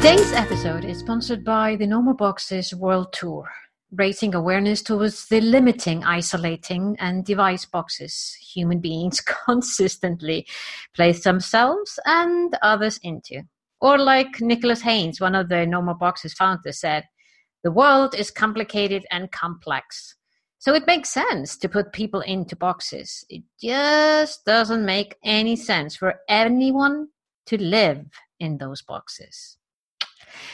Today's episode is sponsored by the No More Boxes World Tour, raising awareness towards the limiting, isolating, and device boxes human beings consistently place themselves and others into. Or, like Nicholas Haynes, one of the No More Boxes founders, said, the world is complicated and complex. So it makes sense to put people into boxes. It just doesn't make any sense for anyone to live in those boxes.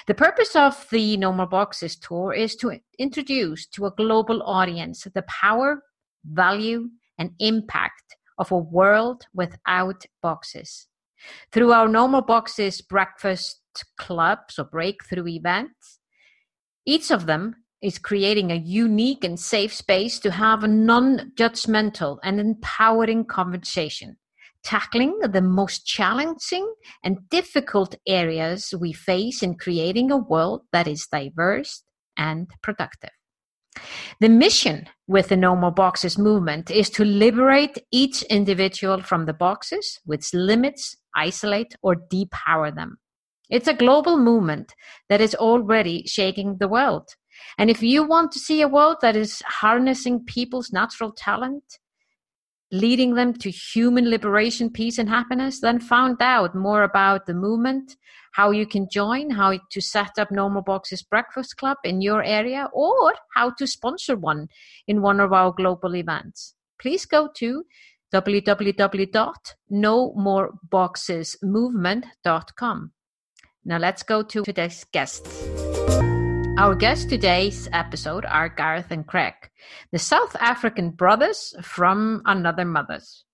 The purpose of the No More Boxes tour is to introduce to a global audience the power, value, and impact of a world without boxes. Through our No More Boxes breakfast clubs or breakthrough events, each of them is creating a unique and safe space to have a non judgmental and empowering conversation tackling the most challenging and difficult areas we face in creating a world that is diverse and productive. The mission with the No More Boxes movement is to liberate each individual from the boxes which limits, isolate, or depower them. It's a global movement that is already shaking the world. And if you want to see a world that is harnessing people's natural talent, leading them to human liberation, peace, and happiness, then found out more about the movement, how you can join, how to set up No More Boxes Breakfast Club in your area, or how to sponsor one in one of our global events. Please go to www.nomoreboxesmovement.com. Now let's go to today's guests. Our guests today's episode are Gareth and Craig, the South African brothers from another mother's.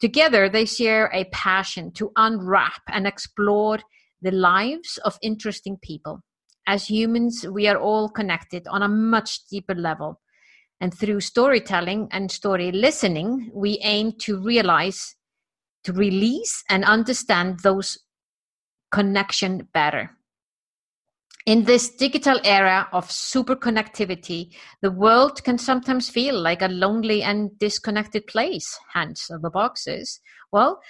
Together, they share a passion to unwrap and explore the lives of interesting people. As humans, we are all connected on a much deeper level. And through storytelling and story listening, we aim to realize, to release, and understand those connection better. In this digital era of super connectivity, the world can sometimes feel like a lonely and disconnected place, hence the boxes. Well,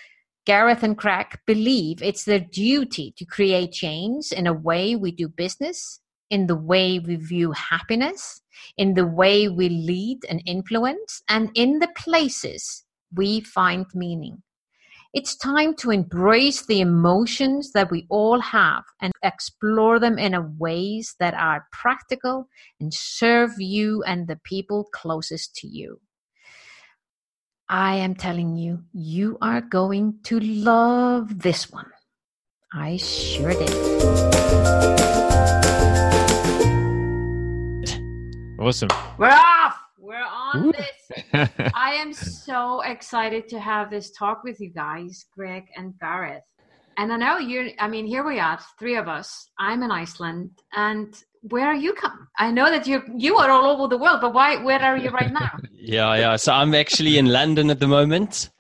Gareth and Craig believe it's their duty to create change in a way we do business, in the way we view happiness, in the way we lead and influence, and in the places we find meaning. It's time to embrace the emotions that we all have and explore them in a ways that are practical and serve you and the people closest to you. I am telling you, you are going to love this one. I sure did. Awesome. We're off. We're on Ooh. this. I am so excited to have this talk with you guys, Greg and Gareth. And I know you're, I mean, here we are, three of us. I'm in Iceland. And where are you come? I know that you you are all over the world, but why where are you right now? yeah, yeah. So I'm actually in London at the moment.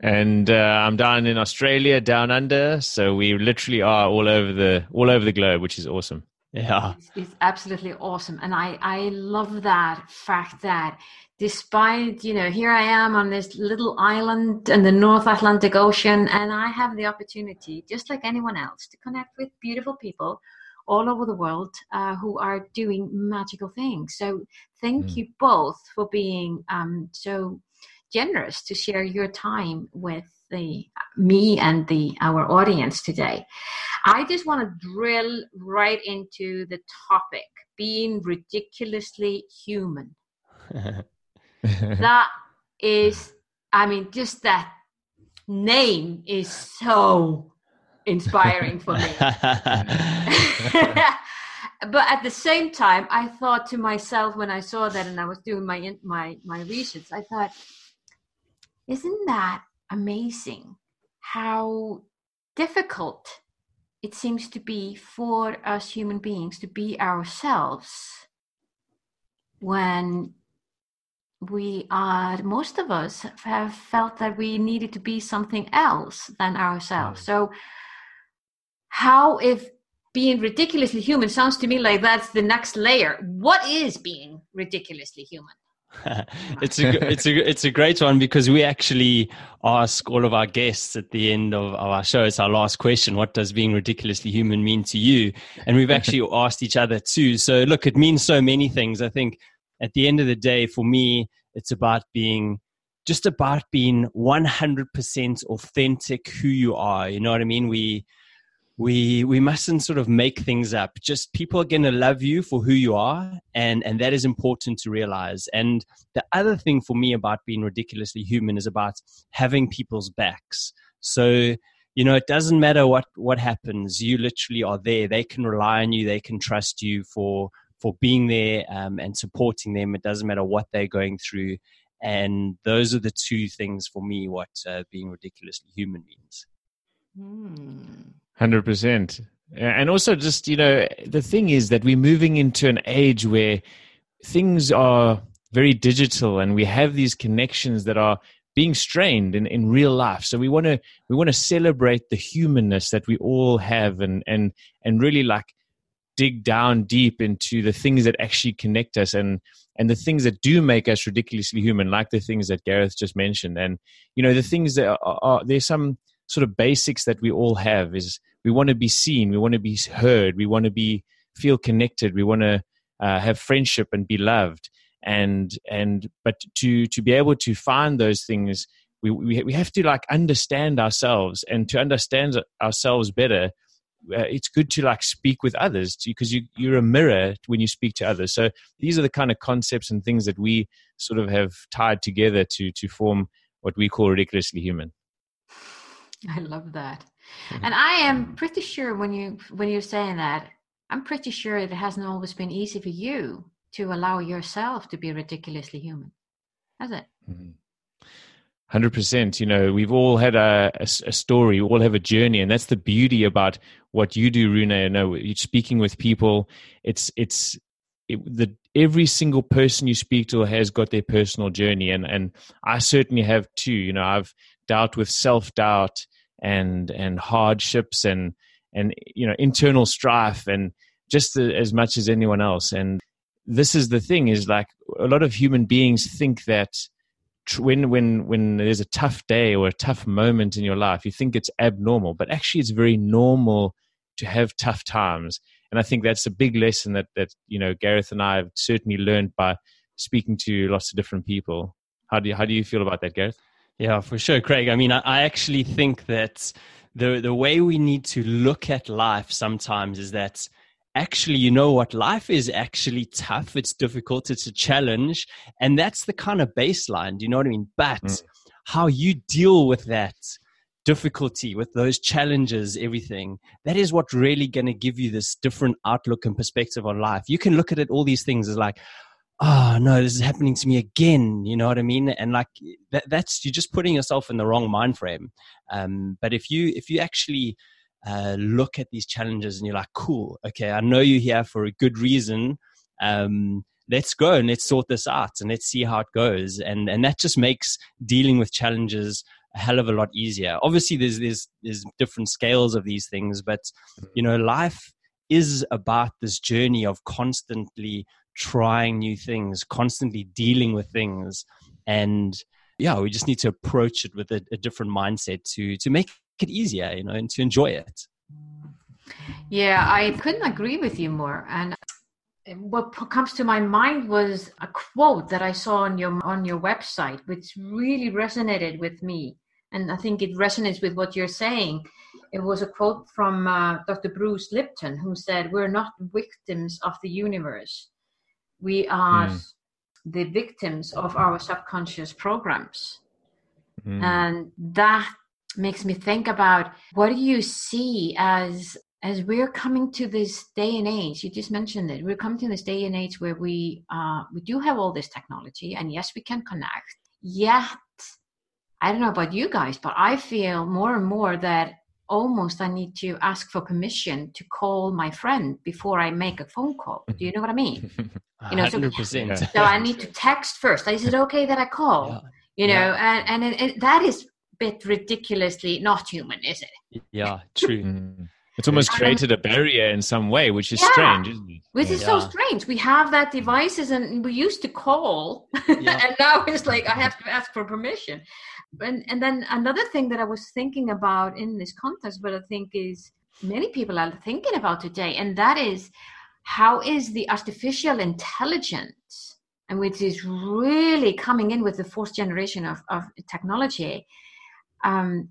And uh, I'm down in Australia, down under. So we literally are all over the all over the globe, which is awesome. Yeah. It's, it's, absolutely awesome. And I, I love that fact that despite, you know, here I am on this little island in the North Atlantic Ocean, and I have the opportunity, just like anyone else, to connect with beautiful people all over the world uh, who are doing magical things. So thank mm. you both for being um, so generous to share your time with the me and the our audience today. I just want to drill right into the topic being ridiculously human. that is, I mean, just that name is so inspiring for me. but at the same time, I thought to myself when I saw that and I was doing my my my research, I thought, isn't that amazing how difficult it seems to be for us human beings to be ourselves when we are most of us have felt that we needed to be something else than ourselves. So how if being ridiculously human sounds to me like that's the next layer. What is being ridiculously human it's a it's a it's a great one because we actually ask all of our guests at the end of our show. It's our last question: What does being ridiculously human mean to you? And we've actually asked each other too. So look, it means so many things. I think at the end of the day, for me, it's about being just about being 100% authentic who you are. You know what I mean? We we we mustn't sort of make things up. Just people are going to love you for who you are and and that is important to realize. And the other thing for me about being ridiculously human is about having people's backs. So you know it doesn't matter what what happens. You literally are there. They can rely on you. They can trust you for for being there um, and supporting them. It doesn't matter what they're going through. And those are the two things for me what uh, being ridiculously human means. Mm. Hundred percent, and also just you know the thing is that we're moving into an age where things are very digital, and we have these connections that are being strained in, in real life. So we want to we want to celebrate the humanness that we all have, and and and really like dig down deep into the things that actually connect us and and the things that do make us ridiculously human like the things that gareth just mentioned and you know the things that are, are there's some sort of basics that we all have is we want to be seen, we want to be heard, we want to be feel connected, we want to uh, have friendship and be loved, and and but to to be able to find those things, we we we have to like understand ourselves, and to understand ourselves better. Uh, it's good to like speak with others because you, you're a mirror when you speak to others. So these are the kind of concepts and things that we sort of have tied together to to form what we call ridiculously human. I love that. Mm-hmm. And I am pretty sure when you when you're saying that, I'm pretty sure it hasn't always been easy for you to allow yourself to be ridiculously human, has it? Mm-hmm. Hundred percent. You know, we've all had a, a, a, story. We all have a journey, and that's the beauty about what you do, Rune. You know, you're speaking with people. It's it's it, the every single person you speak to has got their personal journey, and and I certainly have too. You know, I've dealt with self doubt and and hardships and and you know internal strife and just the, as much as anyone else. And this is the thing is like a lot of human beings think that when when when there's a tough day or a tough moment in your life you think it's abnormal but actually it's very normal to have tough times. And i think that's a big lesson that that you know gareth and i have certainly learned by speaking to lots of different people. How do you how do you feel about that gareth yeah, for sure, Craig. I mean, I, I actually think that the the way we need to look at life sometimes is that actually you know what? Life is actually tough. It's difficult. It's a challenge. And that's the kind of baseline do you know what i mean? But mm. how you deal with that difficulty with those challenges everything that is what really going to give you this different outlook and perspective on life. You can look at it all these things as like oh no this is happening to me again you know what i mean? And like that, that's you're just putting yourself in the wrong mind frame. Um, but if you if you actually uh, look at these challenges and you're like cool okay i know you're here for a good reason um, let's go and let's sort this out and let's see how it goes. And and that just makes dealing with challenges a hell of a lot easier. Obviously there's there's there's different scales of these things but you know life is about this journey of constantly trying new things, constantly dealing with things. And yeah, we just need to approach it with a, a different mindset to to make it easier, you know, and to enjoy it. Yeah, I couldn't agree with you more. And what comes to my mind was a quote that I saw on your on your website, which really resonated with me, and I think it resonates with what you're saying. It was a quote from uh, Dr. Bruce Lipton, who said, "We're not victims of the universe we are mm. the victims of our subconscious programs mm. and that makes me think about what do you see as as we're coming to this day and age you just mentioned it we're coming to this day and age where we uh we do have all this technology and yes we can connect yet i don't know about you guys but i feel more and more that almost I need to ask for permission to call my friend before I make a phone call. Do you know what I mean? you know, 100%. So, so I need to text first. Is it okay that I call? Yeah. You know, yeah. and, and, and that is a bit ridiculously not human, is it? Yeah, true. Mm. It's almost created a barrier in some way, which is yeah. strange, isn't it? Which is so strange. We have that devices and we used to call, and now it's like I have to ask for permission and and then another thing that I was thinking about in this context, but I think is many people are thinking about today, and that is how is the artificial intelligence, and which is really coming in with the fourth generation of, of technology. Um,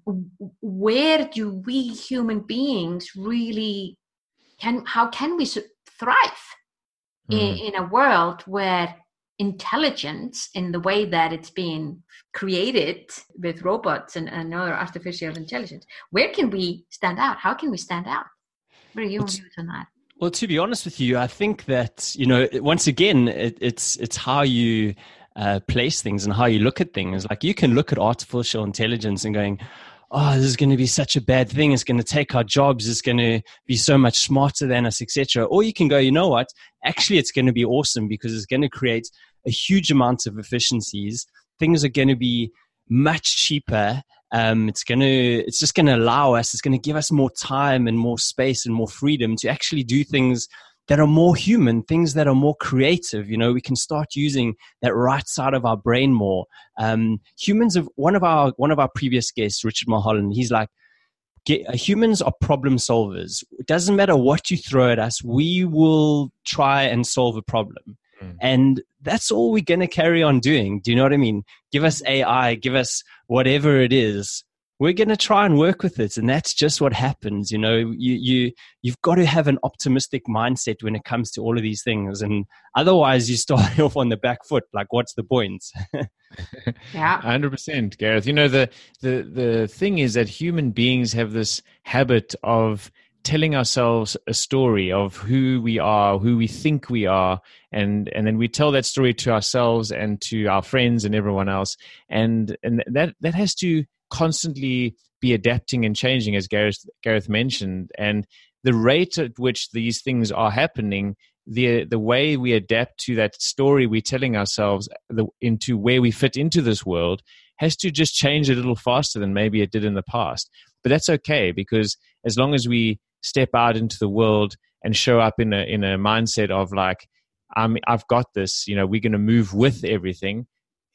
where do we human beings really can how can we thrive mm. in, in a world where intelligence in the way that it's being created with robots and, and other artificial intelligence where can we stand out how can we stand out what are your well, views on that well to be honest with you i think that you know once again it, it's it's how you uh, place things and how you look at things like you can look at artificial intelligence and going oh, this is going to be such a bad thing. It's going to take our jobs. It's going to be so much smarter than us, etc. Or you can go, you know what? Actually, it's going to be awesome because it's going to create a huge amount of efficiencies. Things are going to be much cheaper. Um, it's going to, it's just going to allow us, it's going to give us more time and more space and more freedom to actually do things that are more human, things that are more creative. You know, we can start using that right side of our brain more. Um, humans have one of our one of our previous guests, Richard Mulholland. He's like, get, uh, humans are problem solvers. It doesn't matter what you throw at us, we will try and solve a problem. Mm. And that's all we're going to carry on doing. Do you know what I mean? Give us AI, give us whatever it is we're going to try and work with it. And that's just what happens you know? You you you've got to have an optimistic mindset when it comes to all of these things. And otherwise you start off on the back foot. Like what's the point? Yeah. 100% gareth. You know the the the thing is that human beings have this habit of telling ourselves a story of who we are, who we think we are, and and then we tell that story to ourselves and to our friends and everyone else, and and that that has to constantly be adapting and changing, as Gareth, Gareth mentioned. And the rate at which these things are happening, the the way we adapt to that story we're telling ourselves the, into where we fit into this world has to just change a little faster than maybe it did in the past. But that's okay because as long as we step out into the world and show up in a in a mindset of like, I'm I've got this, you know, we're going to move with everything.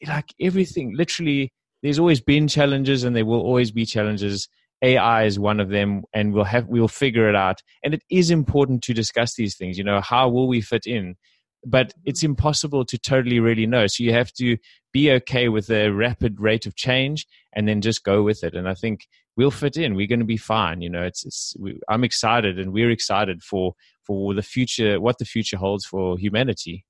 Like everything, literally there's always been challenges and there will always be challenges. AI is one of them, and we'll have we'll figure it out. And it is important to discuss these things. You know, how will we fit in? But it's impossible to totally really know. So you have to be okay with the rapid rate of change, and then just go with it. And I think we'll fit in. We're going to be fine. You know, it's it's. We, I'm excited, and we're excited for for the future. What the future holds for humanity.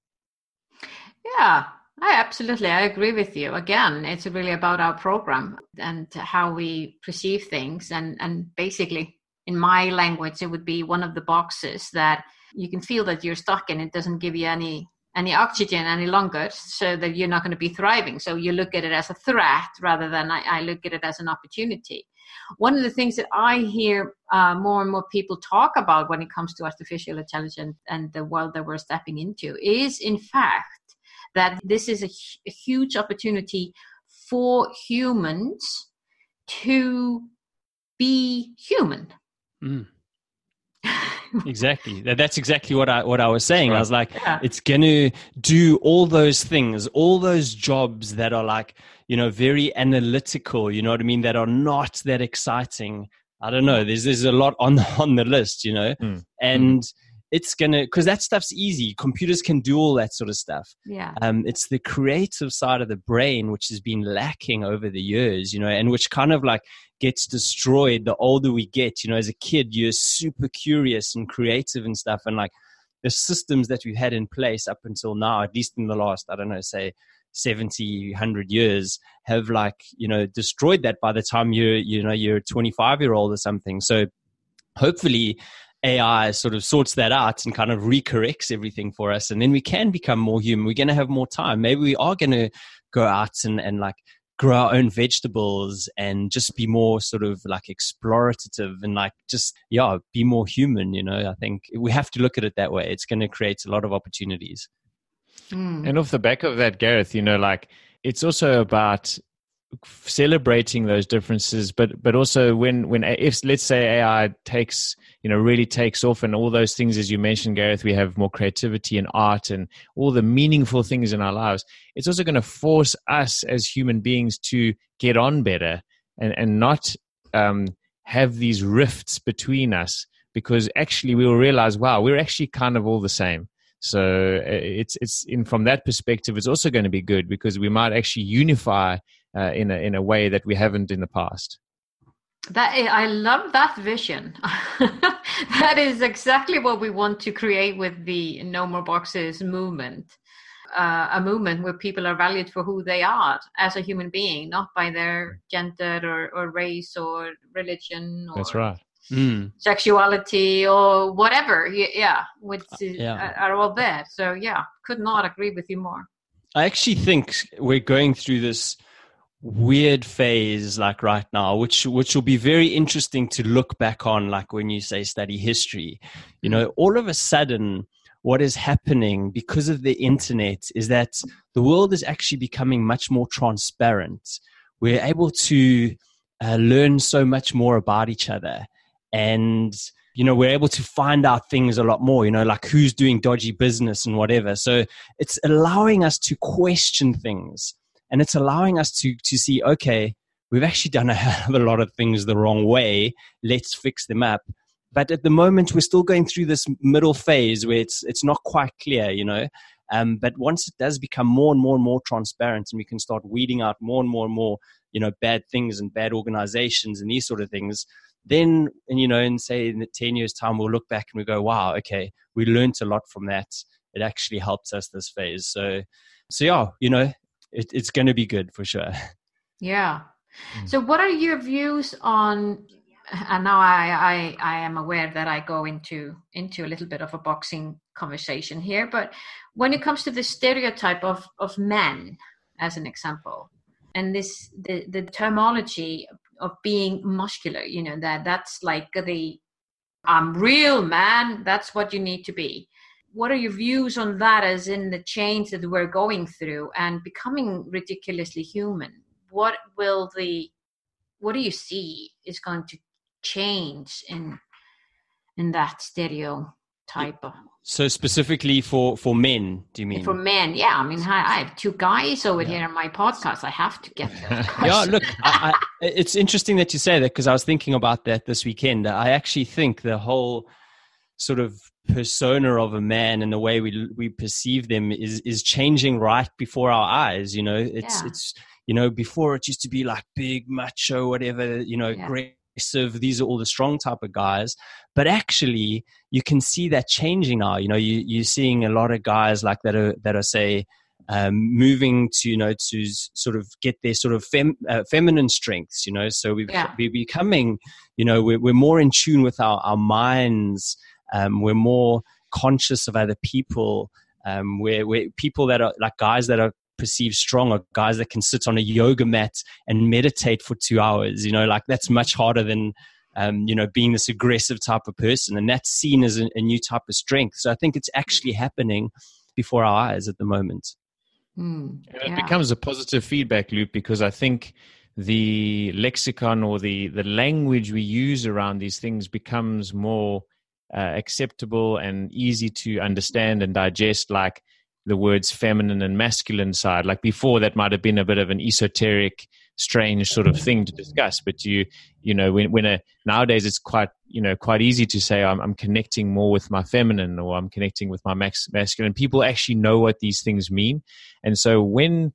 Yeah, I absolutely, I agree with you. Again, it's really about our program and how we perceive things, and and basically, in my language, it would be one of the boxes that you can feel that you're stuck in. It doesn't give you any any oxygen any longer, so that you're not going to be thriving. So you look at it as a threat rather than I, I look at it as an opportunity. One of the things that I hear uh, more and more people talk about when it comes to artificial intelligence and the world that we're stepping into is, in fact that this is a, a huge opportunity for humans to be human. Mm. exactly. That's exactly what I what I was saying. Right. I was like, yeah. it's gonna do all those things, all those jobs that are like, you know, very analytical. You know what I mean? That are not that exciting. I don't know. There's there's a lot on on the list, you know, mm. and. Mm it's gonna because that stuff's easy computers can do all that sort of stuff yeah um, it's the creative side of the brain which has been lacking over the years you know and which kind of like gets destroyed the older we get you know as a kid you're super curious and creative and stuff and like the systems that we've had in place up until now at least in the last i don't know say 70 100 years have like you know destroyed that by the time you're you know you're 25 year old or something so hopefully AI sort of sorts that out and kind of recorrects everything for us. And then we can become more human. We're going to have more time. Maybe we are going to go out and, and like grow our own vegetables and just be more sort of like explorative and like just yeah be more human you know i think we have to look at it that way it's going to create a lot of opportunities mm. and off the back of that gareth you know like it's also about celebrating those differences but but also when when if let's say ai takes you know really takes off and all those things as you mentioned gareth we have more creativity and art and all the meaningful things in our lives it's also going to force us as human beings to get on better and and not um, have these rifts between us because actually we will realize wow we're actually kind of all the same so uh, it's it's in from that perspective it's also going to be good because we might actually unify uh, in a in a way that we haven't in the past. That I love that vision. that is exactly what we want to create with the No More Boxes movement. Uh, a movement where people are valued for who they are as a human being, not by their gender or, or race or religion. Or That's right. Mm. Sexuality or whatever, yeah, which is, yeah. are all there. So yeah, could not agree with you more. I actually think we're going through this weird phase like right now which which will be very interesting to look back on like when you say study history you know all of a sudden what is happening because of the internet is that the world is actually becoming much more transparent we're able to uh, learn so much more about each other and you know we're able to find out things a lot more you know like who's doing dodgy business and whatever. So it's allowing us to question things and it's allowing us to to see okay we've actually done a hell of a lot of things the wrong way. Let's fix them up. But at the moment we're still going through this middle phase where it's it's not quite clear you know. Um, but once it does become more and more and more transparent and we can start weeding out more and more and more you know bad things and bad organizations and these sort of things then and you know in say in 10 years time we'll look back and we go wow okay we learned a lot from that it actually helped us this phase so so yeah you know it, it's going to be good for sure. Yeah. Mm. So, what are your views on? And now I, I I am aware that I go into into a little bit of a boxing conversation here, but when it comes to the stereotype of of men, as an example, and this the the terminology of being muscular, you know that that's like the I'm real man. That's what you need to be. What are your views on that as in the change that we're going through and becoming ridiculously human? What will the what do you see is going to change in in that stereotype of so specifically for for men do you mean for men yeah i mean i, I have two guys over yeah. here on my podcast i have to get yeah look I, I, it's interesting that you say that because i was thinking about that this weekend i actually think the whole sort of persona of a man and the way we we perceive them is is changing right before our eyes you know it's yeah. it's you know before it used to be like big macho whatever you know yeah. Aggressive these are all the strong type of guys but actually you can see that changing now you know you you're seeing a lot of guys like that are that are say um, moving to you know to sort of get their sort of fem, uh, feminine strengths you know so we yeah. we're becoming you know we're, we're more in tune with our, our minds um, we're more conscious of other people. Um, we're, we're people that are like guys that are perceived strong or guys that can sit on a yoga mat and meditate for two hours. You know, like that's much harder than um, you know, being this aggressive type of person. And that's seen as a, a, new type of strength. So I think it's actually happening before our eyes at the moment. Mm, and it becomes a positive feedback loop because I think the lexicon or the, the language we use around these things becomes more uh, acceptable and easy to understand and digest, like the words feminine and masculine side. Like before, that might have been a bit of an esoteric, strange sort of thing to discuss. But you, you know, when when a nowadays it's quite you know quite easy to say I'm, I'm connecting more with my feminine or I'm connecting with my max, masculine. People actually know what these things mean, and so when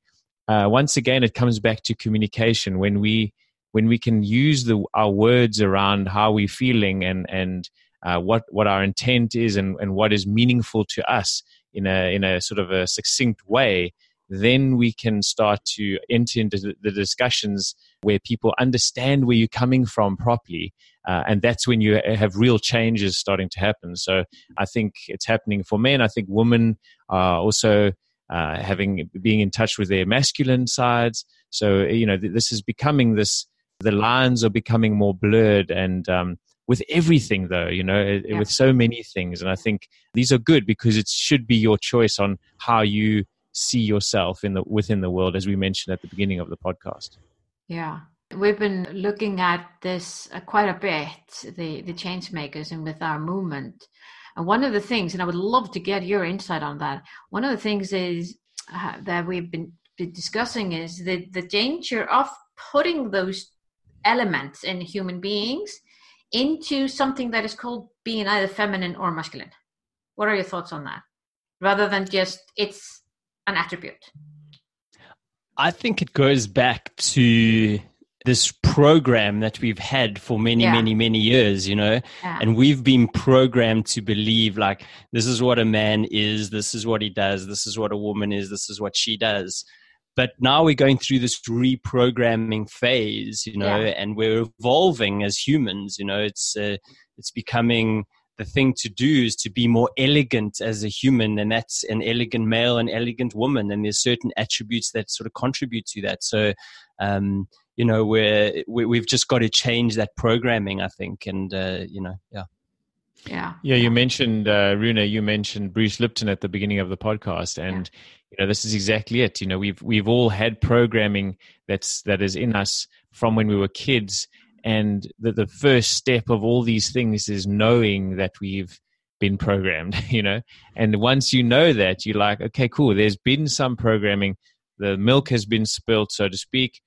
uh, once again it comes back to communication when we when we can use the our words around how we're feeling and and uh, what what our intent is and, and what is meaningful to us in a in a sort of a succinct way, then we can start to enter into the discussions where people understand where you're coming from properly. Uh, and that's when you have real changes starting to happen. So I think it's happening for men. I think women are also uh, having being in touch with their masculine sides. So you know, this is becoming this. The lines are becoming more blurred, and um, with everything though you know yeah. with so many things. And i think these are good because it should be your choice on how you see yourself in the within the world as we mentioned at the beginning of the podcast. Yeah. We've been looking at this uh, quite a bit the the change makers and with our movement. And one of the things and i would love to get your insight on that one of the things is uh, that we've been, been discussing is the the danger of putting those elements in human beings into something that is called being either feminine or masculine. What are your thoughts on that? Rather than just it's an attribute. I think it goes back to this program that we've had for many, yeah. many, many years, you know, yeah. and we've been programmed to believe like this is what a man is, this is what he does, this is what a woman is, this is what she does but now we're going through this reprogramming phase you know yeah. and we're evolving as humans you know it's uh, it's becoming the thing to do is to be more elegant as a human and that's an elegant male and elegant woman and there's certain attributes that sort of contribute to that so um, you know we're, we, have just got to change that programming i think and uh, you know yeah yeah. Yeah you mentioned uh, runa you mentioned bruce lipton at the beginning of the podcast and yeah you know this is exactly it. You know we've we've all had programming that's that is in us from when we were kids and the, the first step of all these things is knowing that we've been programmed you know? And once you know that you're like okay cool there's been some programming. The milk has been spilt so to speak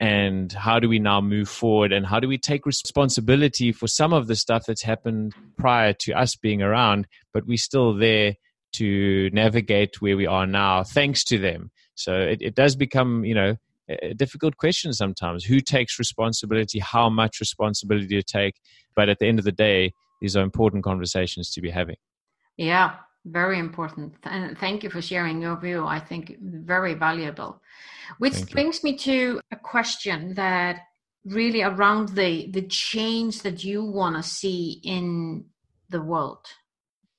and how do we now move forward and how do we take responsibility for some of the stuff that's happened prior to us being around but we're still there to navigate where we are now thanks to them. So it, it does become, you know, a difficult question sometimes. Who takes responsibility? How much responsibility to take? But at the end of the day, these are important conversations to be having. Yeah, very important. And thank you for sharing your view. I think very valuable. Which brings me to a question that really around the the change that you want to see in the world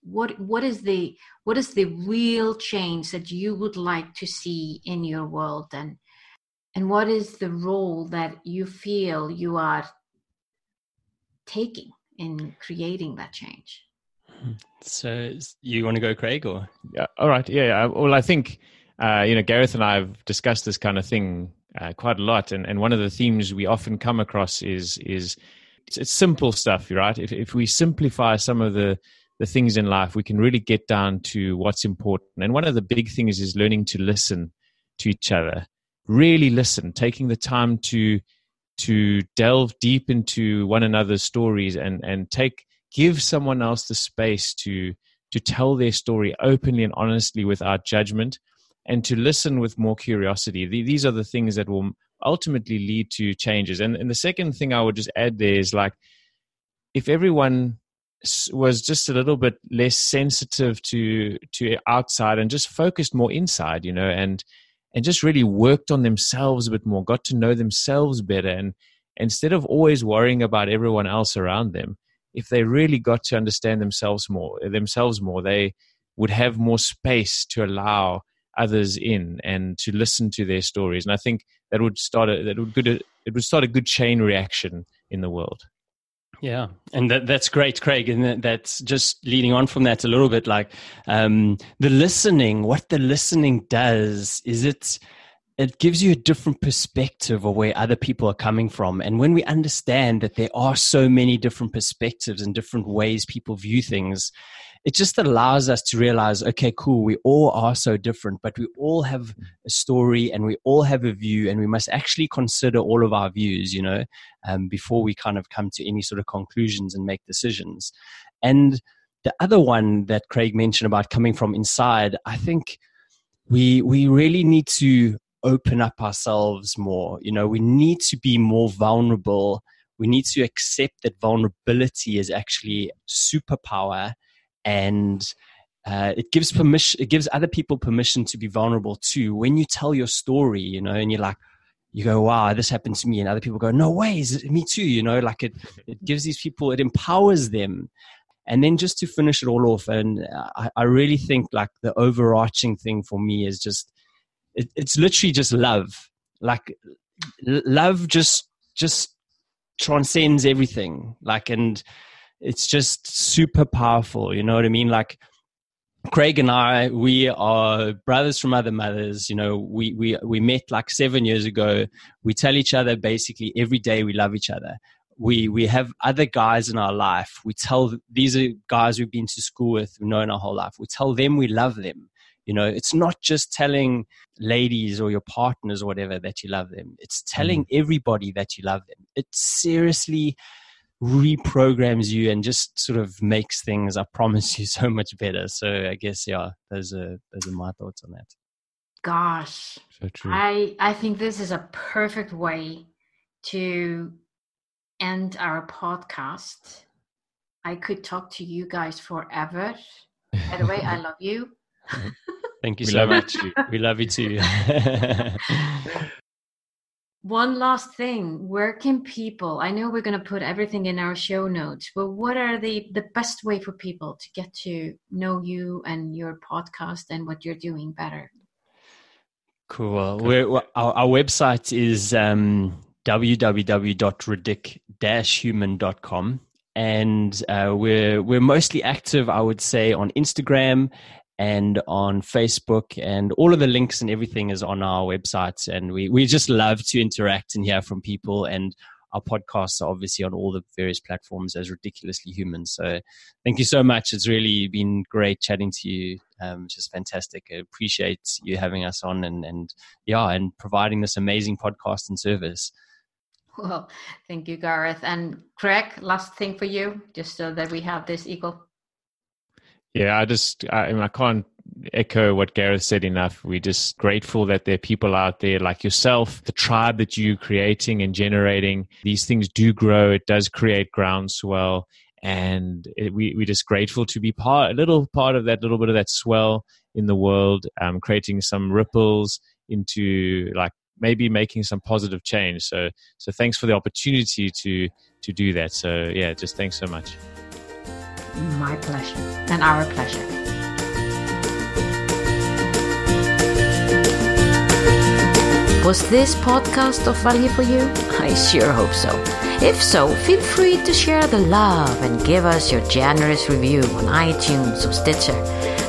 what what is the what is the real change that you would like to see in your world and and what is the role that you feel you are taking in creating that change so you want to go craig or yeah all right yeah well i think uh, you know gareth and i have discussed this kind of thing uh, quite a lot and, and one of the themes we often come across is is it's, it's simple stuff right if, if we simplify some of the the things in life, we can really get down to what's important. And one of the big things is learning to listen to each other. Really listen, taking the time to to delve deep into one another's stories and and take give someone else the space to to tell their story openly and honestly without judgment and to listen with more curiosity. These are the things that will ultimately lead to changes. And, and the second thing I would just add there is like if everyone was just a little bit less sensitive to to outside and just focused more inside you know and and just really worked on themselves a bit more got to know themselves better and instead of always worrying about everyone else around them if they really got to understand themselves more themselves more they would have more space to allow others in and to listen to their stories and i think that would start a, that would good it would start a good chain reaction in the world yeah, and that, that's great, Craig. And that's just leading on from that a little bit. Like um, the listening, what the listening does is it it gives you a different perspective of where other people are coming from. And when we understand that there are so many different perspectives and different ways people view things, it just allows us to realize okay cool we all are so different but we all have a story and we all have a view and we must actually consider all of our views you know um, before we kind of come to any sort of conclusions and make decisions and the other one that craig mentioned about coming from inside i think we we really need to open up ourselves more. You know we need to be more vulnerable. We need to accept that vulnerability is actually superpower and uh, it gives permission it gives other people permission to be vulnerable too. When you tell your story you know and you're like you go wow this happened to me and other people go no way is it me too? You know like it it gives these people it empowers them. And then just to finish it all off and i, I really think like the overarching thing for me is just it, it's literally just love. Like love just just transcends everything. Like and it's just super powerful you know what i mean? Like craig and i we are brothers from other mothers you know? We we we met like 7 years ago. We tell each other basically every day we love each other. We we have other guys in our life. We tell these are guys we've been to school with we've known our whole life. We tell them we love them you know, it's not just telling ladies or your partners or whatever that you love them. It's telling mm. everybody that you love them. It seriously reprograms you and just sort of makes things, I promise you, so much better. So I guess yeah, those are those are my thoughts on that. Gosh. So true. I I think this is a perfect way to end our podcast. I could talk to you guys forever. By the way, I love you. Thank you we so much. You. We love you too. One last thing, where can people? I know we're going to put everything in our show notes, but what are the the best way for people to get to know you and your podcast and what you're doing better? Cool. We're, our, our website is um, www.ridic-human.com and uh, we're we're mostly active, I would say, on Instagram and on Facebook, and all of the links and everything is on our website. And we, we just love to interact and hear from people. And our podcasts are obviously on all the various platforms as ridiculously human. So thank you so much. It's really been great chatting to you. Um, just fantastic. I appreciate you having us on and, and yeah, and providing this amazing podcast and service. Well, thank you, Gareth. And Craig, last thing for you, just so that we have this equal. Yeah, I just I, I can't echo what Gareth said enough. We're just grateful that there are people out there like yourself, the tribe that you're creating and generating. These things do grow. It does create groundswell. And it, we, we're just grateful to be part, a little part of that, little bit of that swell in the world, um, creating some ripples into like maybe making some positive change. So, so thanks for the opportunity to, to do that. So yeah, just thanks so much. My pleasure and our pleasure. Was this podcast of value for you? I sure hope so. If so, feel free to share the love and give us your generous review on iTunes or Stitcher.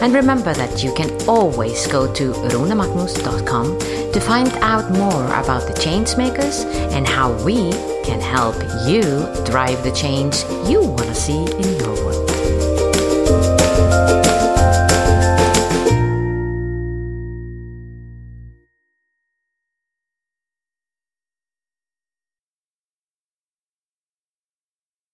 And remember that you can always go to runamagnus.com to find out more about the Changemakers and how we can help you drive the change you want to see in your world.